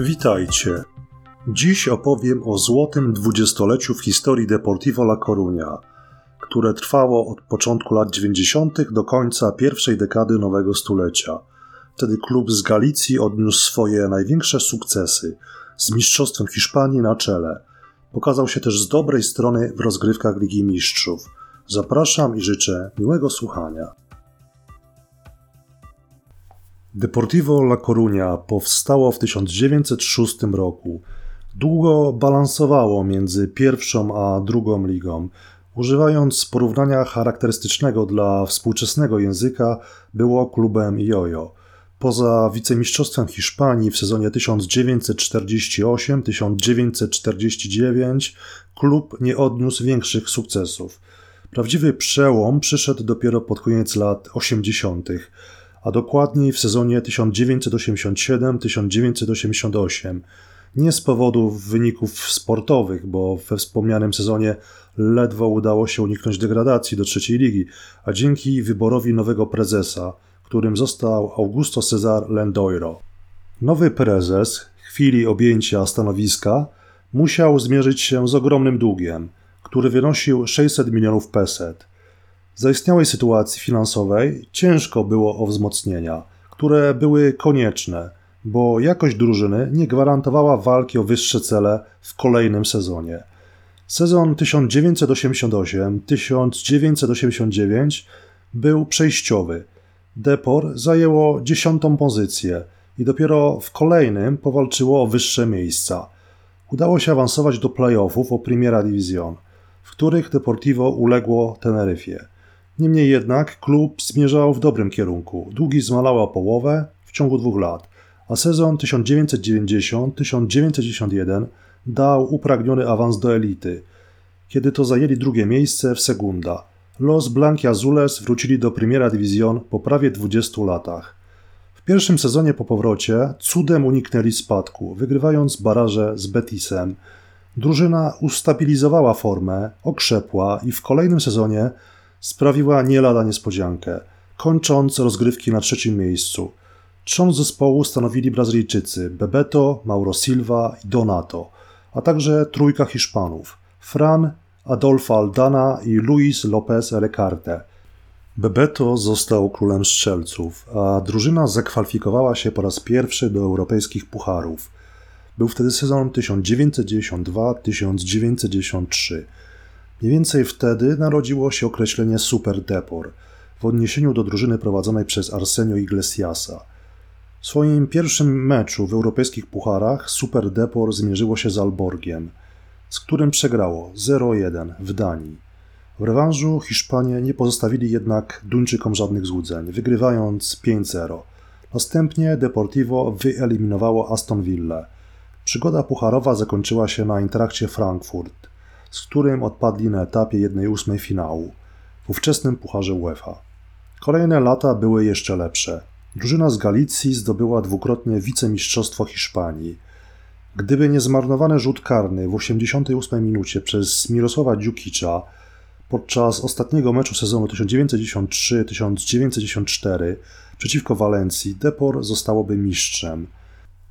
Witajcie. Dziś opowiem o złotym dwudziestoleciu w historii Deportivo La Coruña, które trwało od początku lat 90. do końca pierwszej dekady nowego stulecia. Wtedy klub z Galicji odniósł swoje największe sukcesy, z Mistrzostwem Hiszpanii na czele. Pokazał się też z dobrej strony w rozgrywkach Ligi Mistrzów. Zapraszam i życzę miłego słuchania. Deportivo La Coruña powstało w 1906 roku. Długo balansowało między pierwszą a drugą ligą. Używając porównania charakterystycznego dla współczesnego języka, było klubem jojo. Poza wicemistrzostwem Hiszpanii w sezonie 1948-1949 klub nie odniósł większych sukcesów. Prawdziwy przełom przyszedł dopiero pod koniec lat 80., a dokładniej w sezonie 1987-1988. Nie z powodu wyników sportowych, bo we wspomnianym sezonie ledwo udało się uniknąć degradacji do trzeciej ligi, a dzięki wyborowi nowego prezesa, którym został Augusto Cesar Lendoiro. Nowy prezes w chwili objęcia stanowiska musiał zmierzyć się z ogromnym długiem, który wynosił 600 milionów peset. Zaistniałej sytuacji finansowej ciężko było o wzmocnienia, które były konieczne, bo jakość drużyny nie gwarantowała walki o wyższe cele w kolejnym sezonie. Sezon 1988-1989 był przejściowy. Depor zajęło dziesiątą pozycję i dopiero w kolejnym powalczyło o wyższe miejsca. Udało się awansować do playoffów o Primera División, w których Deportivo uległo Teneryfie. Niemniej jednak klub zmierzał w dobrym kierunku. Długi zmalał o połowę w ciągu dwóch lat, a sezon 1990-1991 dał upragniony awans do elity, kiedy to zajęli drugie miejsce w Segunda. Los Blanquiazules wrócili do Primera División po prawie 20 latach. W pierwszym sezonie po powrocie cudem uniknęli spadku, wygrywając baraże z Betisem. Drużyna ustabilizowała formę, okrzepła i w kolejnym sezonie sprawiła nie lada niespodziankę, kończąc rozgrywki na trzecim miejscu. Trzon zespołu stanowili Brazylijczycy Bebeto, Mauro Silva i Donato, a także trójka Hiszpanów Fran, Adolfo Aldana i Luis López Recarte. Bebeto został królem strzelców, a drużyna zakwalifikowała się po raz pierwszy do europejskich pucharów. Był wtedy sezon 1992-1993. Mniej więcej wtedy narodziło się określenie Super Depor w odniesieniu do drużyny prowadzonej przez Arsenio Iglesiasa. W swoim pierwszym meczu w europejskich pucharach Super Depor zmierzyło się z Alborgiem, z którym przegrało 0-1 w Danii. W rewanżu Hiszpanie nie pozostawili jednak Duńczykom żadnych złudzeń, wygrywając 5-0. Następnie Deportivo wyeliminowało Aston Villa. Przygoda pucharowa zakończyła się na Intrakcie Frankfurt z którym odpadli na etapie 1-8 finału w ówczesnym Pucharze UEFA. Kolejne lata były jeszcze lepsze. Drużyna z Galicji zdobyła dwukrotnie wicemistrzostwo Hiszpanii. Gdyby nie zmarnowany rzut karny w 88 minucie przez Mirosława Dziukicza podczas ostatniego meczu sezonu 1993-1994 przeciwko Walencji, Depor zostałoby mistrzem.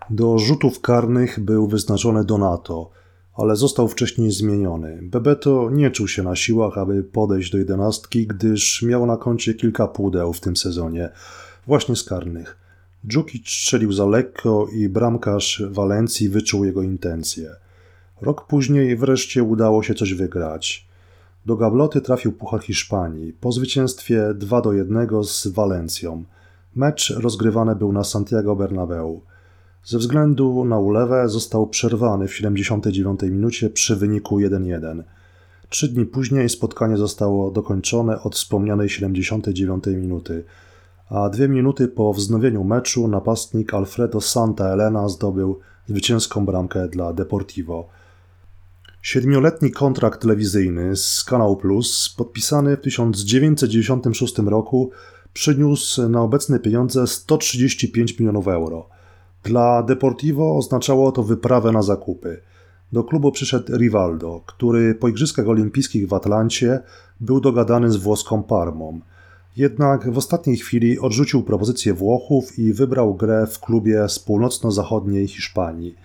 Do rzutów karnych był wyznaczony Donato – ale został wcześniej zmieniony. Bebeto nie czuł się na siłach, aby podejść do jedenastki, gdyż miał na koncie kilka pudeł w tym sezonie, właśnie z karnych. Dżukic strzelił za lekko i bramkarz Walencji wyczuł jego intencje. Rok później wreszcie udało się coś wygrać. Do gabloty trafił Puchar Hiszpanii po zwycięstwie 2 do 1 z Walencją. Mecz rozgrywany był na Santiago Bernabeu. Ze względu na ulewę został przerwany w 79 minucie przy wyniku 1-1. Trzy dni później spotkanie zostało dokończone od wspomnianej 79 minuty, a dwie minuty po wznowieniu meczu napastnik Alfredo Santa Elena zdobył zwycięską bramkę dla Deportivo. Siedmioletni kontrakt telewizyjny z Kanał Plus, podpisany w 1996 roku, przyniósł na obecne pieniądze 135 milionów euro – dla Deportivo oznaczało to wyprawę na zakupy. Do klubu przyszedł Rivaldo, który po Igrzyskach Olimpijskich w Atlancie był dogadany z włoską Parmą. Jednak w ostatniej chwili odrzucił propozycję Włochów i wybrał grę w klubie z północno-zachodniej Hiszpanii.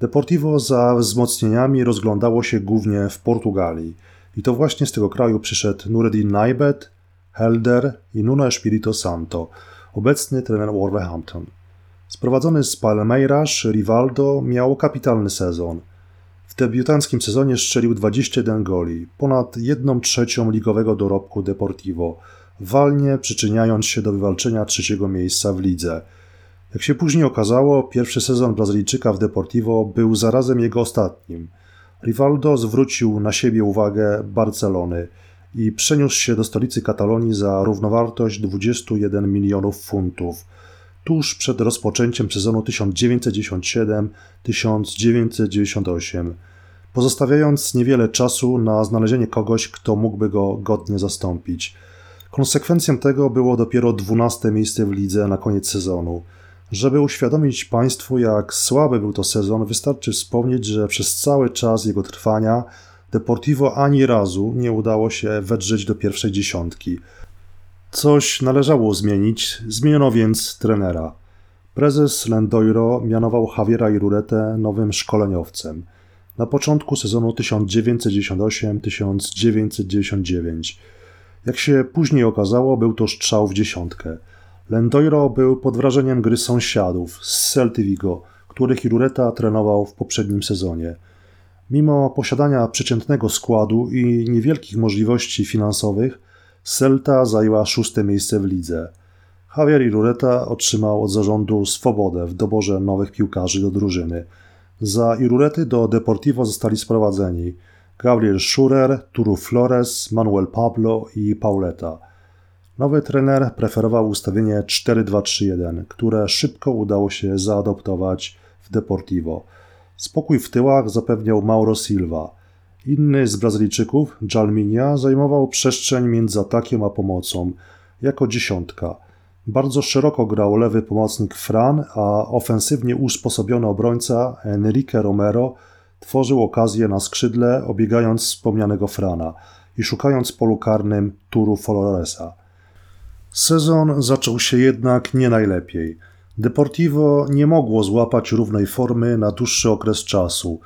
Deportivo za wzmocnieniami rozglądało się głównie w Portugalii i to właśnie z tego kraju przyszedł Nureddin Naibet, Helder i Nuno Espirito Santo, obecny trener Wolverhampton. Sprowadzony z Palmeiras, Rivaldo miał kapitalny sezon. W debiutanckim sezonie strzelił 21 goli, ponad 1 trzecią ligowego dorobku Deportivo, walnie przyczyniając się do wywalczenia trzeciego miejsca w lidze. Jak się później okazało, pierwszy sezon Brazylijczyka w Deportivo był zarazem jego ostatnim. Rivaldo zwrócił na siebie uwagę Barcelony i przeniósł się do stolicy Katalonii za równowartość 21 milionów funtów – tuż przed rozpoczęciem sezonu 1997-1998, pozostawiając niewiele czasu na znalezienie kogoś, kto mógłby go godnie zastąpić. Konsekwencją tego było dopiero 12 miejsce w lidze na koniec sezonu. Żeby uświadomić Państwu, jak słaby był to sezon, wystarczy wspomnieć, że przez cały czas jego trwania Deportivo ani razu nie udało się wedrzeć do pierwszej dziesiątki. Coś należało zmienić, zmieniono więc trenera. Prezes Lendoiro mianował Javiera Iruretę nowym szkoleniowcem. Na początku sezonu 1998-1999. Jak się później okazało, był to strzał w dziesiątkę. Lendoiro był pod wrażeniem gry sąsiadów z Celty Vigo, których Irureta trenował w poprzednim sezonie. Mimo posiadania przeciętnego składu i niewielkich możliwości finansowych, Celta zajęła szóste miejsce w lidze. Javier Irureta otrzymał od zarządu swobodę w doborze nowych piłkarzy do drużyny. Za Irurety do Deportivo zostali sprowadzeni Gabriel Schurer, Turu Flores, Manuel Pablo i Pauleta. Nowy trener preferował ustawienie 4-2-3-1, które szybko udało się zaadoptować w Deportivo. Spokój w tyłach zapewniał Mauro Silva – Inny z Brazylijczyków, Jalminia, zajmował przestrzeń między atakiem a pomocą, jako dziesiątka. Bardzo szeroko grał lewy pomocnik Fran, a ofensywnie usposobiony obrońca Enrique Romero tworzył okazję na skrzydle, obiegając wspomnianego Frana i szukając polu karnym Turu Floresa. Sezon zaczął się jednak nie najlepiej. Deportivo nie mogło złapać równej formy na dłuższy okres czasu –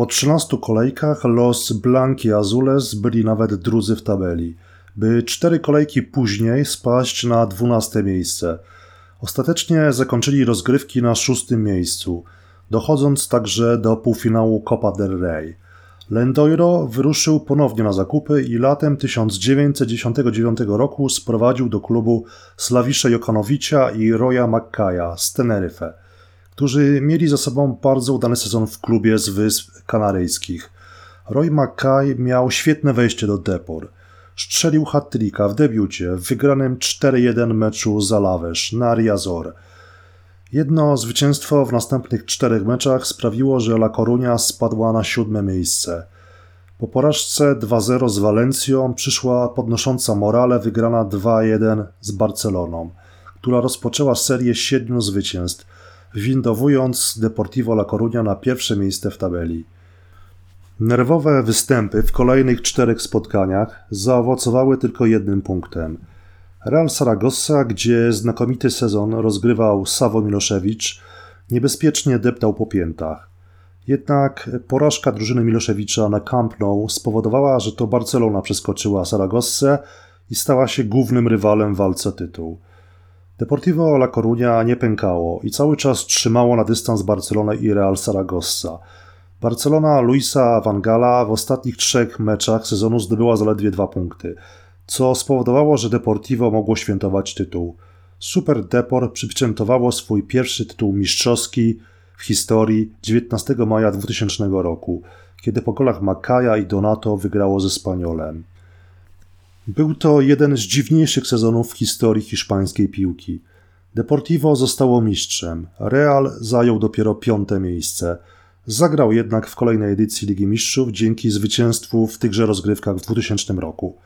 po 13 kolejkach Los Blanki Azules byli nawet drudzy w tabeli, by cztery kolejki później spaść na 12 miejsce. Ostatecznie zakończyli rozgrywki na szóstym miejscu, dochodząc także do półfinału Copa del Rey. Lendoiro wyruszył ponownie na zakupy i latem 1999 roku sprowadził do klubu Slawisza Jokanowicza i Roya McKaya z Teneryfę którzy mieli za sobą bardzo udany sezon w klubie z Wysp Kanaryjskich. Roy Mackay miał świetne wejście do Depor. Strzelił hat w debiucie w wygranym 4-1 meczu za Lawesz na Riazor. Jedno zwycięstwo w następnych czterech meczach sprawiło, że La Coruña spadła na siódme miejsce. Po porażce 2-0 z Walencją przyszła podnosząca morale wygrana 2-1 z Barceloną, która rozpoczęła serię siedmiu zwycięstw – windowując Deportivo La Coruña na pierwsze miejsce w tabeli. Nerwowe występy w kolejnych czterech spotkaniach zaowocowały tylko jednym punktem. Real Saragossa, gdzie znakomity sezon rozgrywał Savo Miloszewicz, niebezpiecznie deptał po piętach. Jednak porażka drużyny Miloszewicza na Camp Nou spowodowała, że to Barcelona przeskoczyła Saragossę i stała się głównym rywalem w walce o tytuł. Deportivo La Coruña nie pękało i cały czas trzymało na dystans Barcelonę i Real Saragossa. Barcelona Luisa Van Gala w ostatnich trzech meczach sezonu zdobyła zaledwie dwa punkty, co spowodowało, że Deportivo mogło świętować tytuł. Super Depor przypieczętowało swój pierwszy tytuł mistrzowski w historii 19 maja 2000 roku, kiedy po golach Makaja i Donato wygrało ze Spaniolem. Był to jeden z dziwniejszych sezonów w historii hiszpańskiej piłki. Deportivo zostało mistrzem, Real zajął dopiero piąte miejsce. Zagrał jednak w kolejnej edycji Ligi Mistrzów dzięki zwycięstwu w tychże rozgrywkach w 2000 roku.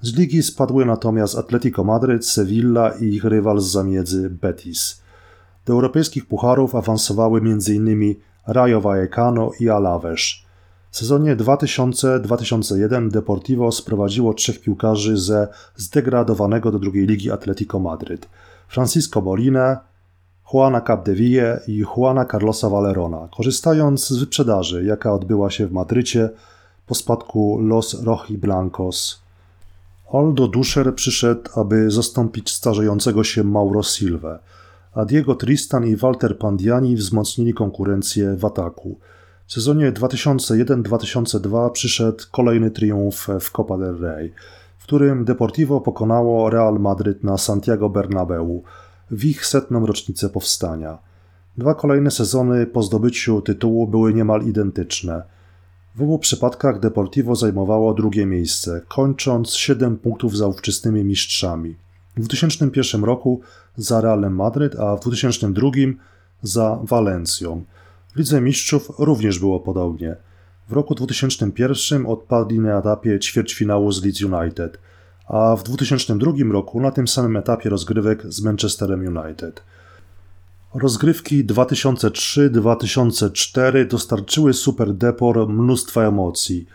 Z ligi spadły natomiast Atletico Madryt, Sevilla i ich rywal z zamiedzy Betis. Do europejskich pucharów awansowały m.in. Rayo Vallecano i Alaves. W sezonie 2000-2001 Deportivo sprowadziło trzech piłkarzy ze zdegradowanego do drugiej ligi Atletico Madryt. Francisco Molina, Juana Capdeville i Juana Carlosa Valerona, korzystając z wyprzedaży, jaka odbyła się w Madrycie po spadku Los Rojiblancos. Aldo Duscher przyszedł, aby zastąpić starzejącego się Mauro Silva, a Diego Tristan i Walter Pandiani wzmocnili konkurencję w ataku. W sezonie 2001-2002 przyszedł kolejny triumf w Copa del Rey, w którym Deportivo pokonało Real Madryt na Santiago Bernabeu w ich setną rocznicę powstania. Dwa kolejne sezony po zdobyciu tytułu były niemal identyczne. W obu przypadkach Deportivo zajmowało drugie miejsce, kończąc 7 punktów za ówczesnymi mistrzami. W 2001 roku za Realem Madryt, a w 2002 za Walencją. Lidze Mistrzów również było podobnie. W roku 2001 odpadli na etapie ćwierćfinału z Leeds United, a w 2002 roku na tym samym etapie rozgrywek z Manchesterem United. Rozgrywki 2003-2004 dostarczyły Super Depor mnóstwa emocji.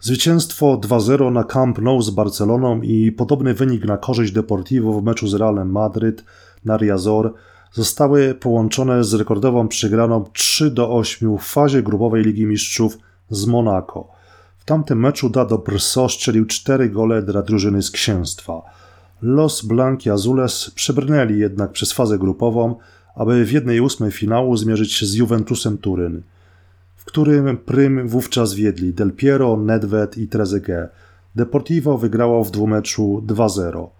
Zwycięstwo 2-0 na Camp Nou z Barceloną i podobny wynik na korzyść Deportivo w meczu z Realem Madryt na Riazor zostały połączone z rekordową przegraną 3-8 w fazie grupowej Ligi Mistrzów z Monaco. W tamtym meczu Dado Brso strzelił 4 gole dla drużyny z księstwa. Los Blanki Azules przebrnęli jednak przez fazę grupową, aby w jednej ósmej finału zmierzyć się z Juventusem Turyn, w którym prym wówczas wiedli Del Piero, Nedved i Trezeguet. Deportivo wygrało w dwumeczu 2-0.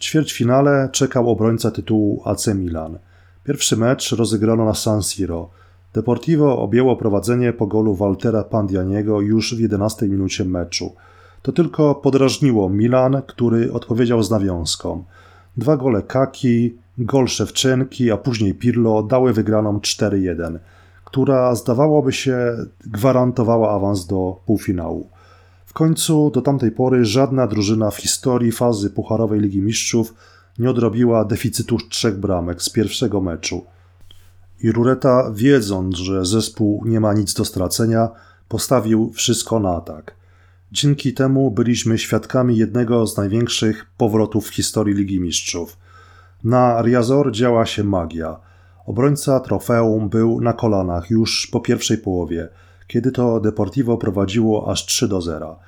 W ćwierćfinale czekał obrońca tytułu AC Milan. Pierwszy mecz rozegrano na San Siro. Deportivo objęło prowadzenie po golu Waltera Pandianiego już w 11 minucie meczu. To tylko podrażniło Milan, który odpowiedział z nawiązką. Dwa gole Kaki, gol Szewczenki, a później Pirlo dały wygraną 4-1, która zdawałoby się gwarantowała awans do półfinału. Końcu do tamtej pory żadna drużyna w historii fazy Pucharowej Ligi Mistrzów nie odrobiła deficytu trzech bramek z pierwszego meczu. I Rureta, wiedząc, że zespół nie ma nic do stracenia, postawił wszystko na atak. Dzięki temu byliśmy świadkami jednego z największych powrotów w historii Ligi Mistrzów. Na Riazor działa się magia. Obrońca trofeum był na kolanach już po pierwszej połowie, kiedy to Deportivo prowadziło aż 3 do 0.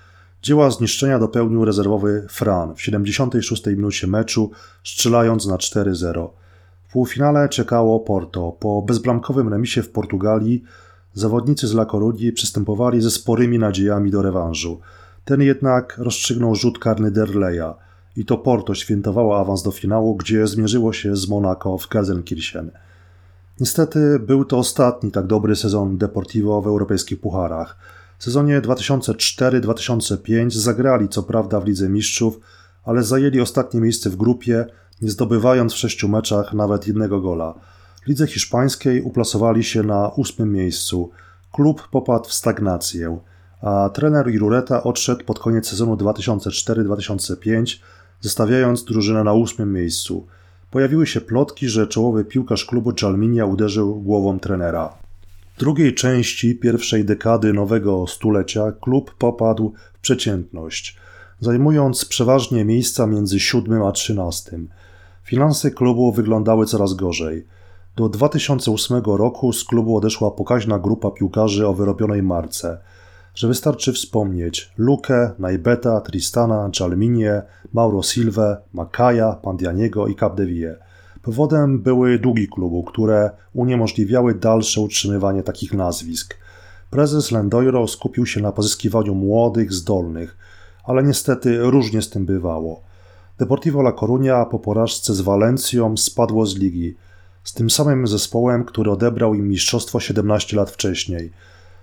Dzieła zniszczenia dopełnił rezerwowy Fran w 76 minucie meczu, strzelając na 4-0. W półfinale czekało Porto. Po bezbramkowym remisie w Portugalii zawodnicy z La Coruni przystępowali ze sporymi nadziejami do rewanżu. Ten jednak rozstrzygnął rzut karny Derleya i to Porto świętowało awans do finału, gdzie zmierzyło się z Monaco w Gelsenkirchen. Niestety był to ostatni tak dobry sezon Deportivo w europejskich pucharach. W sezonie 2004-2005 zagrali co prawda w Lidze Mistrzów, ale zajęli ostatnie miejsce w grupie, nie zdobywając w sześciu meczach nawet jednego gola. W lidze hiszpańskiej uplasowali się na ósmym miejscu. Klub popadł w stagnację, a trener Irureta odszedł pod koniec sezonu 2004-2005, zostawiając drużynę na ósmym miejscu. Pojawiły się plotki, że czołowy piłkarz klubu Jalminia uderzył głową trenera. W drugiej części pierwszej dekady nowego stulecia klub popadł w przeciętność, zajmując przeważnie miejsca między siódmym a trzynastym. Finanse klubu wyglądały coraz gorzej. Do 2008 roku z klubu odeszła pokaźna grupa piłkarzy o wyrobionej marce, że wystarczy wspomnieć Lukę, Najbeta, Tristana, Jalminie, Mauro Silva, Makaja, Pandianiego i Capdeville. Powodem były długi klubu, które uniemożliwiały dalsze utrzymywanie takich nazwisk. Prezes Lendoiro skupił się na pozyskiwaniu młodych, zdolnych, ale niestety różnie z tym bywało. Deportivo La Coruña po porażce z Walencją spadło z ligi, z tym samym zespołem, który odebrał im mistrzostwo 17 lat wcześniej.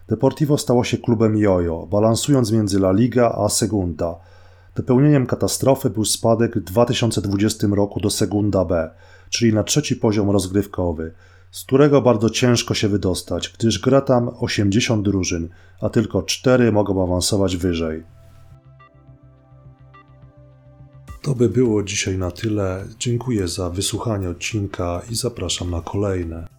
Deportivo stało się klubem jojo, balansując między La Liga a Segunda. Dopełnieniem katastrofy był spadek w 2020 roku do Segunda B, czyli na trzeci poziom rozgrywkowy, z którego bardzo ciężko się wydostać, gdyż gra tam 80 drużyn, a tylko 4 mogą awansować wyżej. To by było dzisiaj na tyle. Dziękuję za wysłuchanie odcinka i zapraszam na kolejne.